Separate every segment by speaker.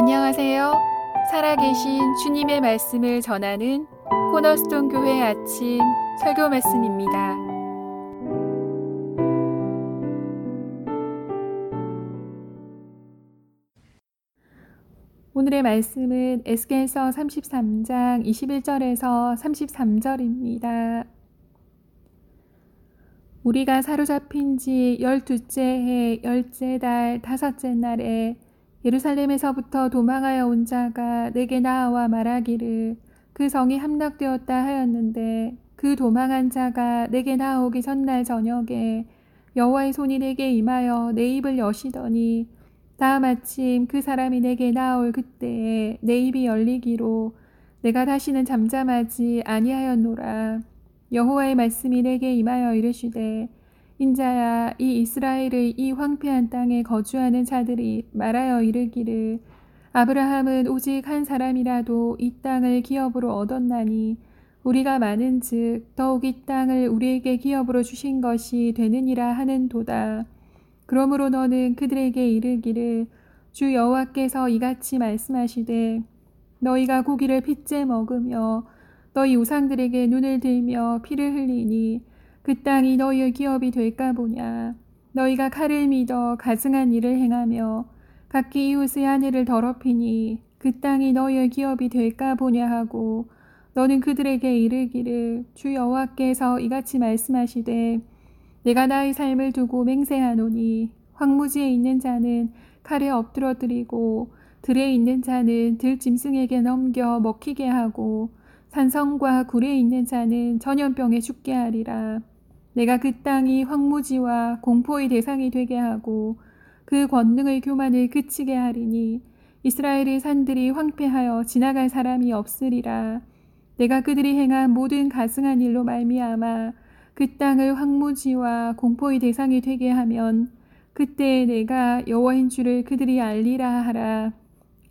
Speaker 1: 안녕하세요. 살아계신 주님의 말씀을 전하는 코너스톤 교회 아침 설교 말씀입니다. 오늘의 말씀은 에스겔서 33장 21절에서 33절입니다. 우리가 사로잡힌 지 열두째 해 열째 달 다섯째 날에 예루살렘에서부터 도망하여 온 자가 내게 나와 말하기를 그 성이 함락되었다 하였는데 그 도망한 자가 내게 나오기 전날 저녁에 여호와의 손이 내게 임하여 내 입을 여시더니 다음 아침 그 사람이 내게 나올 그때에 내 입이 열리기로 내가 다시는 잠잠하지 아니하였노라. 여호와의 말씀이 내게 임하여 이르시되 인자야 이 이스라엘의 이 황폐한 땅에 거주하는 자들이 말하여 이르기를 아브라함은 오직 한 사람이라도 이 땅을 기업으로 얻었나니 우리가 많은즉 더욱 이 땅을 우리에게 기업으로 주신 것이 되느니라 하는도다. 그러므로 너는 그들에게 이르기를 주 여호와께서 이같이 말씀하시되 너희가 고기를 핏째 먹으며 너희 우상들에게 눈을 들며 피를 흘리니 그 땅이 너희의 기업이 될까 보냐. 너희가 칼을 믿어 가증한 일을 행하며 각기 이웃의 아내를 더럽히니 그 땅이 너희의 기업이 될까 보냐 하고 너는 그들에게 이르기를 주 여호와께서 이같이 말씀하시되 내가 나의 삶을 두고 맹세하노니 황무지에 있는 자는 칼에 엎드러뜨리고 들에 있는 자는 들 짐승에게 넘겨 먹히게 하고 산성과 굴에 있는 자는 전염병에 죽게 하리라. 내가 그 땅이 황무지와 공포의 대상이 되게 하고 그 권능의 교만을 그치게 하리니 이스라엘의 산들이 황폐하여 지나갈 사람이 없으리라. 내가 그들이 행한 모든 가승한 일로 말미암아 그 땅을 황무지와 공포의 대상이 되게 하면 그때 내가 여호와인 줄을 그들이 알리라 하라.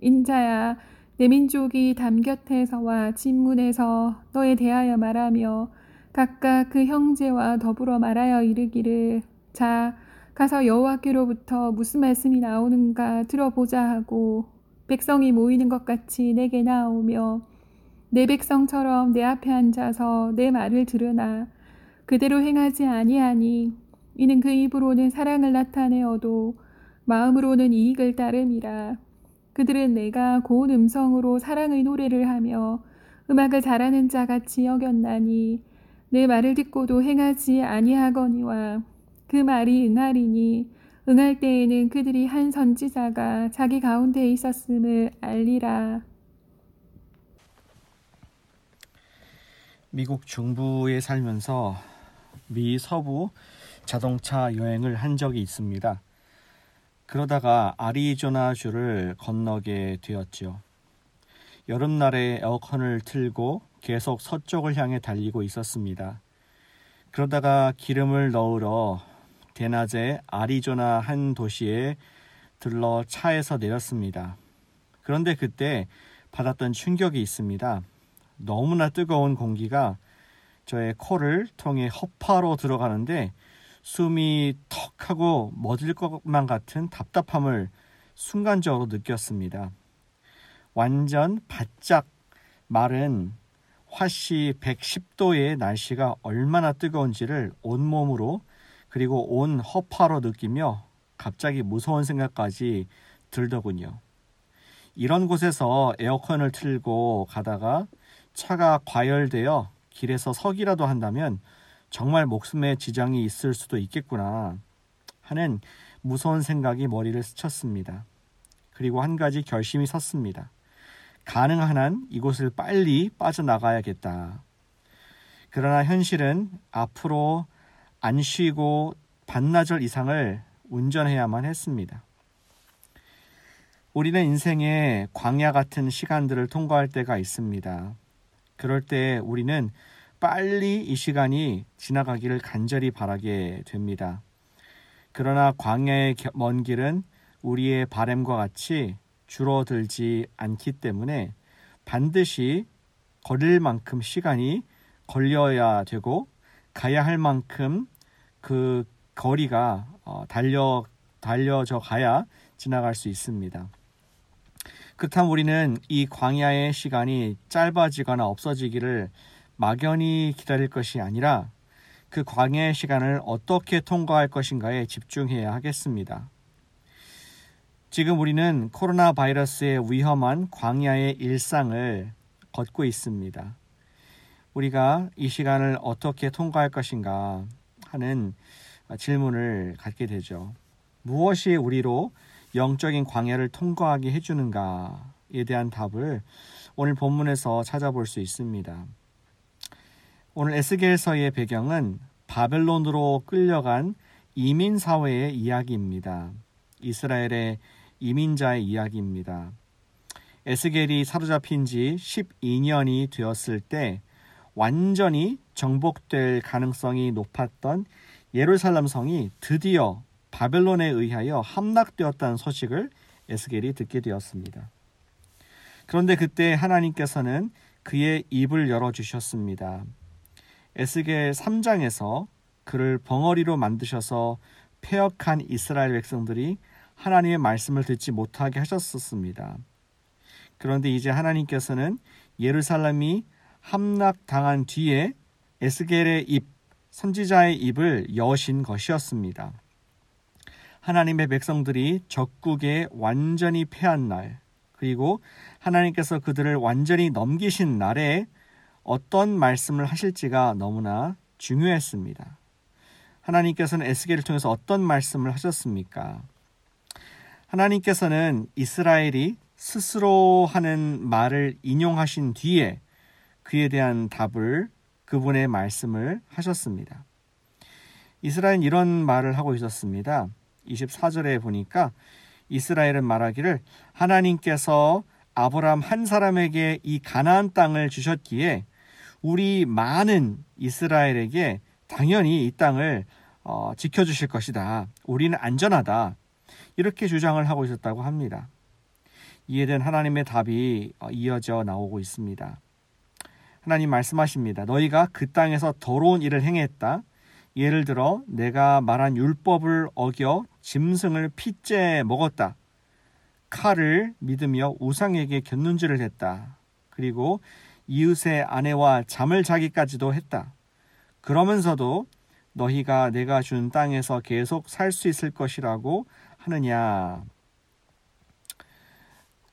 Speaker 1: 인자야 내 민족이 담 곁에서와 진문에서 너에 대하여 말하며 각각 그 형제와 더불어 말하여 이르기를 자 가서 여호와께로부터 무슨 말씀이 나오는가 들어보자 하고 백성이 모이는 것 같이 내게 나오며 내 백성처럼 내 앞에 앉아서 내 말을 들으나 그대로 행하지 아니하니 이는 그 입으로는 사랑을 나타내어도 마음으로는 이익을 따름이라. 그들은 내가 고운 음성으로 사랑의 노래를 하며 음악을 잘하는 자 같이 여겼나니 내 말을 듣고도 행하지 아니하거니와 그 말이 응하리니 응할 때에는 그들이 한 선지자가 자기 가운데에 있었음을 알리라.
Speaker 2: 미국 중부에 살면서 미 서부 자동차 여행을 한 적이 있습니다. 그러다가 아리조나주를 건너게 되었지요. 여름날에 에어컨을 틀고 계속 서쪽을 향해 달리고 있었습니다. 그러다가 기름을 넣으러 대낮에 아리조나 한 도시에 들러 차에서 내렸습니다. 그런데 그때 받았던 충격이 있습니다. 너무나 뜨거운 공기가 저의 코를 통해 허파로 들어가는데 숨이 턱 하고 멎을 것만 같은 답답함을 순간적으로 느꼈습니다. 완전 바짝 마른 화씨 110도의 날씨가 얼마나 뜨거운지를 온몸으로 그리고 온 허파로 느끼며 갑자기 무서운 생각까지 들더군요. 이런 곳에서 에어컨을 틀고 가다가 차가 과열되어 길에서 서기라도 한다면 정말 목숨에 지장이 있을 수도 있겠구나 하는 무서운 생각이 머리를 스쳤습니다. 그리고 한 가지 결심이 섰습니다. 가능한 한 이곳을 빨리 빠져나가야겠다. 그러나 현실은 앞으로 안 쉬고 반나절 이상을 운전해야만 했습니다. 우리는 인생의 광야 같은 시간들을 통과할 때가 있습니다. 그럴 때 우리는 빨리 이 시간이 지나가기를 간절히 바라게 됩니다. 그러나 광야의 먼 길은 우리의 바램과 같이 줄어들지 않기 때문에 반드시 걸릴 만큼 시간이 걸려야 되고 가야 할 만큼 그 거리가 어, 달려 달려져 가야 지나갈 수 있습니다. 그렇다면 우리는 이 광야의 시간이 짧아지거나 없어지기를 막연히 기다릴 것이 아니라 그 광야의 시간을 어떻게 통과할 것인가에 집중해야 하겠습니다. 지금 우리는 코로나 바이러스의 위험한 광야의 일상을 걷고 있습니다. 우리가 이 시간을 어떻게 통과할 것인가 하는 질문을 갖게 되죠. 무엇이 우리로 영적인 광야를 통과하게 해주는가에 대한 답을 오늘 본문에서 찾아볼 수 있습니다. 오늘 에스겔서의 배경은 바벨론으로 끌려간 이민 사회의 이야기입니다. 이스라엘의 이민자의 이야기입니다. 에스겔이 사로잡힌 지 12년이 되었을 때 완전히 정복될 가능성이 높았던 예루살렘 성이 드디어 바벨론에 의하여 함락되었다는 소식을 에스겔이 듣게 되었습니다. 그런데 그때 하나님께서는 그의 입을 열어 주셨습니다. 에스겔 3장에서 그를 벙어리로 만드셔서 폐역한 이스라엘 백성들이 하나님의 말씀을 듣지 못하게 하셨었습니다. 그런데 이제 하나님께서는 예루살렘이 함락당한 뒤에 에스겔의 입, 선지자의 입을 여신 것이었습니다. 하나님의 백성들이 적국에 완전히 패한 날, 그리고 하나님께서 그들을 완전히 넘기신 날에 어떤 말씀을 하실지가 너무나 중요했습니다. 하나님께서는 에스겔을 통해서 어떤 말씀을 하셨습니까? 하나님께서는 이스라엘이 스스로 하는 말을 인용하신 뒤에 그에 대한 답을 그분의 말씀을 하셨습니다. 이스라엘은 이런 말을 하고 있었습니다. 24절에 보니까 이스라엘은 말하기를 하나님께서 아브라함 한 사람에게 이 가나안 땅을 주셨기에 우리 많은 이스라엘에게 당연히 이 땅을 어, 지켜주실 것이다. 우리는 안전하다. 이렇게 주장을 하고 있었다고 합니다. 이에 대한 하나님의 답이 어, 이어져 나오고 있습니다. 하나님 말씀하십니다. 너희가 그 땅에서 더러운 일을 행했다. 예를 들어 내가 말한 율법을 어겨 짐승을 핏째 먹었다. 칼을 믿으며 우상에게 곁눈질을 했다. 그리고 이웃의 아내와 잠을 자기까지도 했다. 그러면서도 너희가 내가 준 땅에서 계속 살 수 있을 것이라고 하느냐.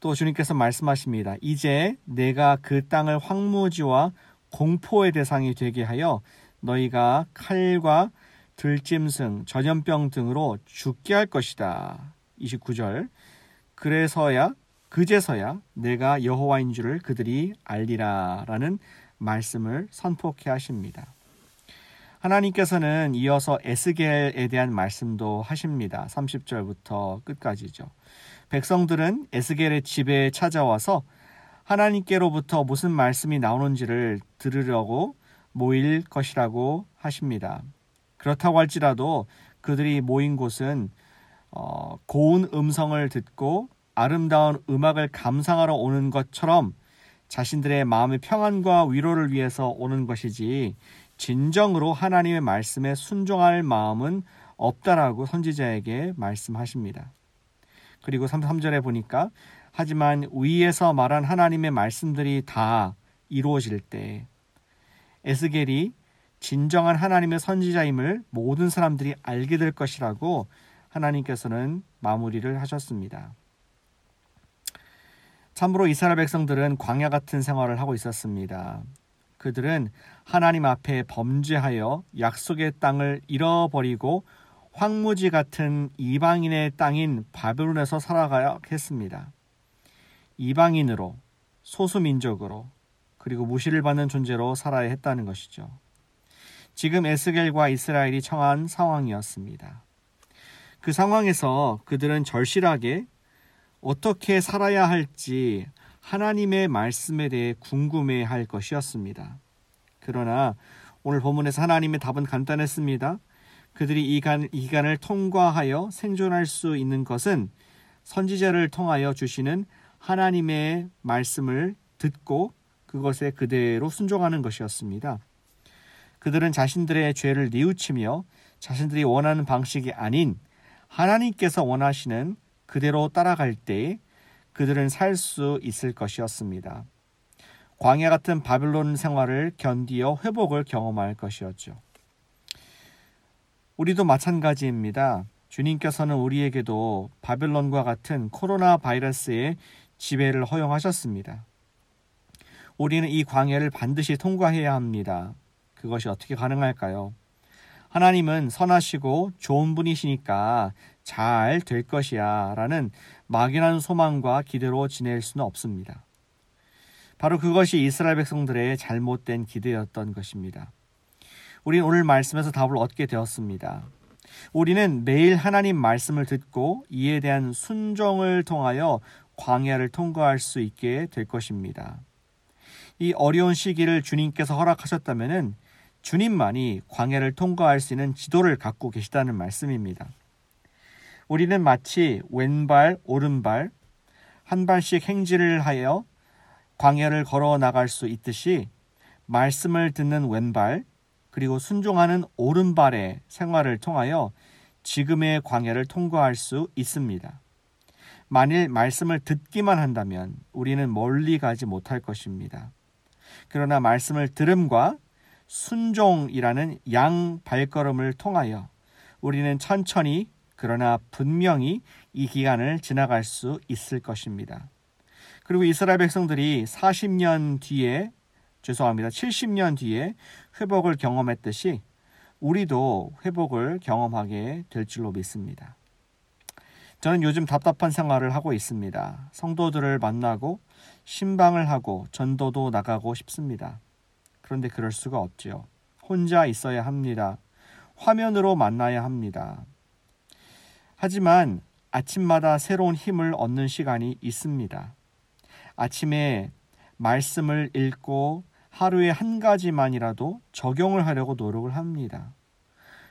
Speaker 2: 또 주님께서 말씀하십니다. 이제 내가 그 땅을 황무지와 공포의 대상이 되게 하여 너희가 칼과 들짐승, 전염병 등으로 죽게 할 것이다. 29절. 그래서야 그제서야 내가 여호와인 줄을 그들이 알리라라는 말씀을 선포케 하십니다. 하나님께서는 이어서 에스겔에 대한 말씀도 하십니다. 30절부터 끝까지죠. 백성들은 에스겔의 집에 찾아와서 하나님께로부터 무슨 말씀이 나오는지를 들으려고 모일 것이라고 하십니다. 그렇다고 할지라도 그들이 모인 곳은 어, 고운 음성을 듣고 아름다운 음악을 감상하러 오는 것처럼 자신들의 마음의 평안과 위로를 위해서 오는 것이지 진정으로 하나님의 말씀에 순종할 마음은 없다라고 선지자에게 말씀하십니다. 그리고 33절에 보니까 하지만 위에서 말한 하나님의 말씀들이 다 이루어질 때 에스겔이 진정한 하나님의 선지자임을 모든 사람들이 알게 될 것이라고 하나님께서는 마무리를 하셨습니다. 참으로 이스라엘 백성들은 광야 같은 생활을 하고 있었습니다. 그들은 하나님 앞에 범죄하여 약속의 땅을 잃어버리고 황무지 같은 이방인의 땅인 바벨론에서 살아가야 했습니다. 이방인으로 소수민족으로 그리고 무시를 받는 존재로 살아야 했다는 것이죠. 지금 에스겔과 이스라엘이 처한 상황이었습니다. 그 상황에서 그들은 절실하게 어떻게 살아야 할지 하나님의 말씀에 대해 궁금해 할 것이었습니다. 그러나 오늘 본문에서 하나님의 답은 간단했습니다. 그들이 이 기간을 통과하여 생존할 수 있는 것은 선지자를 통하여 주시는 하나님의 말씀을 듣고 그것에 그대로 순종하는 것이었습니다. 그들은 자신들의 죄를 뉘우치며 자신들이 원하는 방식이 아닌 하나님께서 원하시는 그대로 따라갈 때 그들은 살 수 있을 것이었습니다. 광야 같은 바빌론 생활을 견디어 회복을 경험할 것이었죠. 우리도 마찬가지입니다. 주님께서는 우리에게도 바빌론과 같은 코로나 바이러스의 지배를 허용하셨습니다. 우리는 이 광야를 반드시 통과해야 합니다. 그것이 어떻게 가능할까요? 하나님은 선하시고 좋은 분이시니까 잘 될 것이야 라는 막연한 소망과 기대로 지낼 수는 없습니다. 바로 그것이 이스라엘 백성들의 잘못된 기대였던 것입니다. 우리는 오늘 말씀에서 답을 얻게 되었습니다. 우리는 매일 하나님 말씀을 듣고 이에 대한 순종을 통하여 광야를 통과할 수 있게 될 것입니다. 이 어려운 시기를 주님께서 허락하셨다면 주님만이 광야를 통과할 수 있는 지도를 갖고 계시다는 말씀입니다. 우리는 마치 왼발, 오른발, 한 발씩 행진을 하여 광야를 걸어 나갈 수 있듯이 말씀을 듣는 왼발, 그리고 순종하는 오른발의 생활을 통하여 지금의 광야를 통과할 수 있습니다. 만일 말씀을 듣기만 한다면 우리는 멀리 가지 못할 것입니다. 그러나 말씀을 들음과 순종이라는 양 발걸음을 통하여 우리는 천천히 그러나 분명히 이 기간을 지나갈 수 있을 것입니다. 그리고 이스라엘 백성들이 40년 뒤에 죄송합니다. 70년 뒤에 회복을 경험했듯이 우리도 회복을 경험하게 될 줄로 믿습니다. 저는 요즘 답답한 생활을 하고 있습니다. 성도들을 만나고 신방을 하고 전도도 나가고 싶습니다. 그런데 그럴 수가 없지요. 혼자 있어야 합니다. 화면으로 만나야 합니다. 하지만 아침마다 새로운 힘을 얻는 시간이 있습니다. 아침에 말씀을 읽고 하루에 한 가지만이라도 적용을 하려고 노력을 합니다.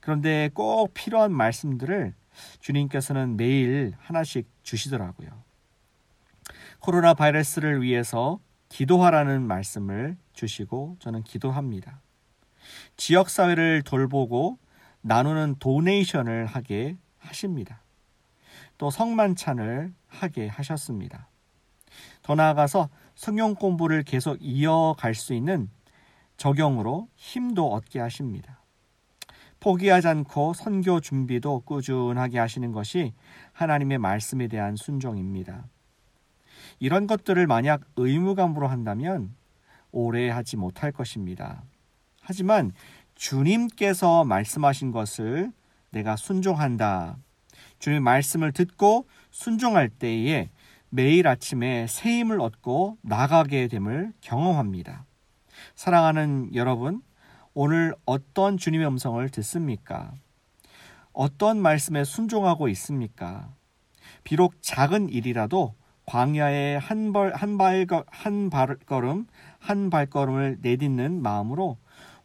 Speaker 2: 그런데 꼭 필요한 말씀들을 주님께서는 매일 하나씩 주시더라고요. 코로나 바이러스를 위해서 기도하라는 말씀을 주시고 저는 기도합니다. 지역사회를 돌보고 나누는 도네이션을 하게 하십니다. 또 성만찬을 하게 하셨습니다. 더 나아가서 성경 공부를 계속 이어갈 수 있는 적용으로 힘도 얻게 하십니다. 포기하지 않고 선교 준비도 꾸준하게 하시는 것이 하나님의 말씀에 대한 순종입니다. 이런 것들을 만약 의무감으로 한다면 오래 하지 못할 것입니다. 하지만 주님께서 말씀하신 것을 내가 순종한다. 주님 말씀을 듣고 순종할 때에 매일 아침에 새 힘을 얻고 나가게 됨을 경험합니다. 사랑하는 여러분, 오늘 어떤 주님의 음성을 듣습니까? 어떤 말씀에 순종하고 있습니까? 비록 작은 일이라도 광야에 한 발, 한 발, 한 발걸음, 한 발걸음을 내딛는 마음으로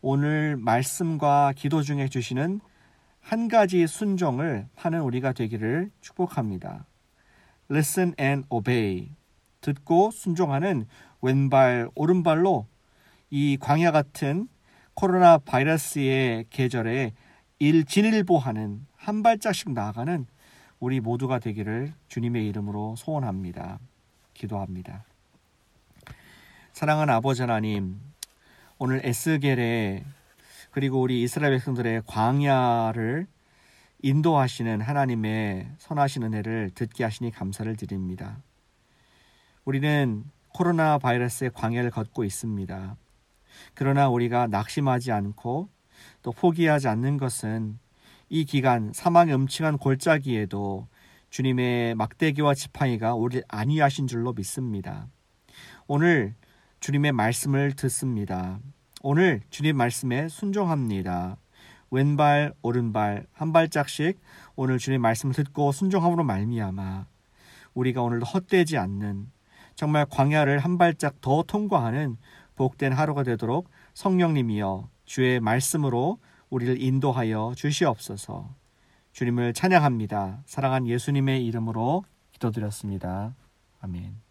Speaker 2: 오늘 말씀과 기도 중에 주시는 한 가지 순종을 하는 우리가 되기를 축복합니다. listen and obey. 듣고 순종하는 왼발, 오른발로 이 광야 같은 코로나 바이러스의 계절에 일 진일보하는 한 발짝씩 나아가는 우리 모두가 되기를 주님의 이름으로 소원합니다. 기도합니다. 사랑하는 아버지 하나님, 오늘 에스겔의 그리고 우리 이스라엘 백성들의 광야를 인도하시는 하나님의 선하신 은혜를 듣게 하시니 감사를 드립니다. 우리는 코로나 바이러스의 광야를 걷고 있습니다. 그러나 우리가 낙심하지 않고 또 포기하지 않는 것은 이 기간 사망의 음침한 골짜기에도 주님의 막대기와 지팡이가 우리를 안위하신 줄로 믿습니다. 오늘 주님의 말씀을 듣습니다. 오늘 주님 말씀에 순종합니다. 왼발 오른발 한 발짝씩 오늘 주님 말씀을 듣고 순종함으로 말미암아 우리가 오늘도 헛되지 않는 정말 광야를 한 발짝 더 통과하는 복된 하루가 되도록 성령님이여 주의 말씀으로 우리를 인도하여 주시옵소서. 주님을 찬양합니다. 사랑한 예수님의 이름으로 기도드렸습니다. 아멘.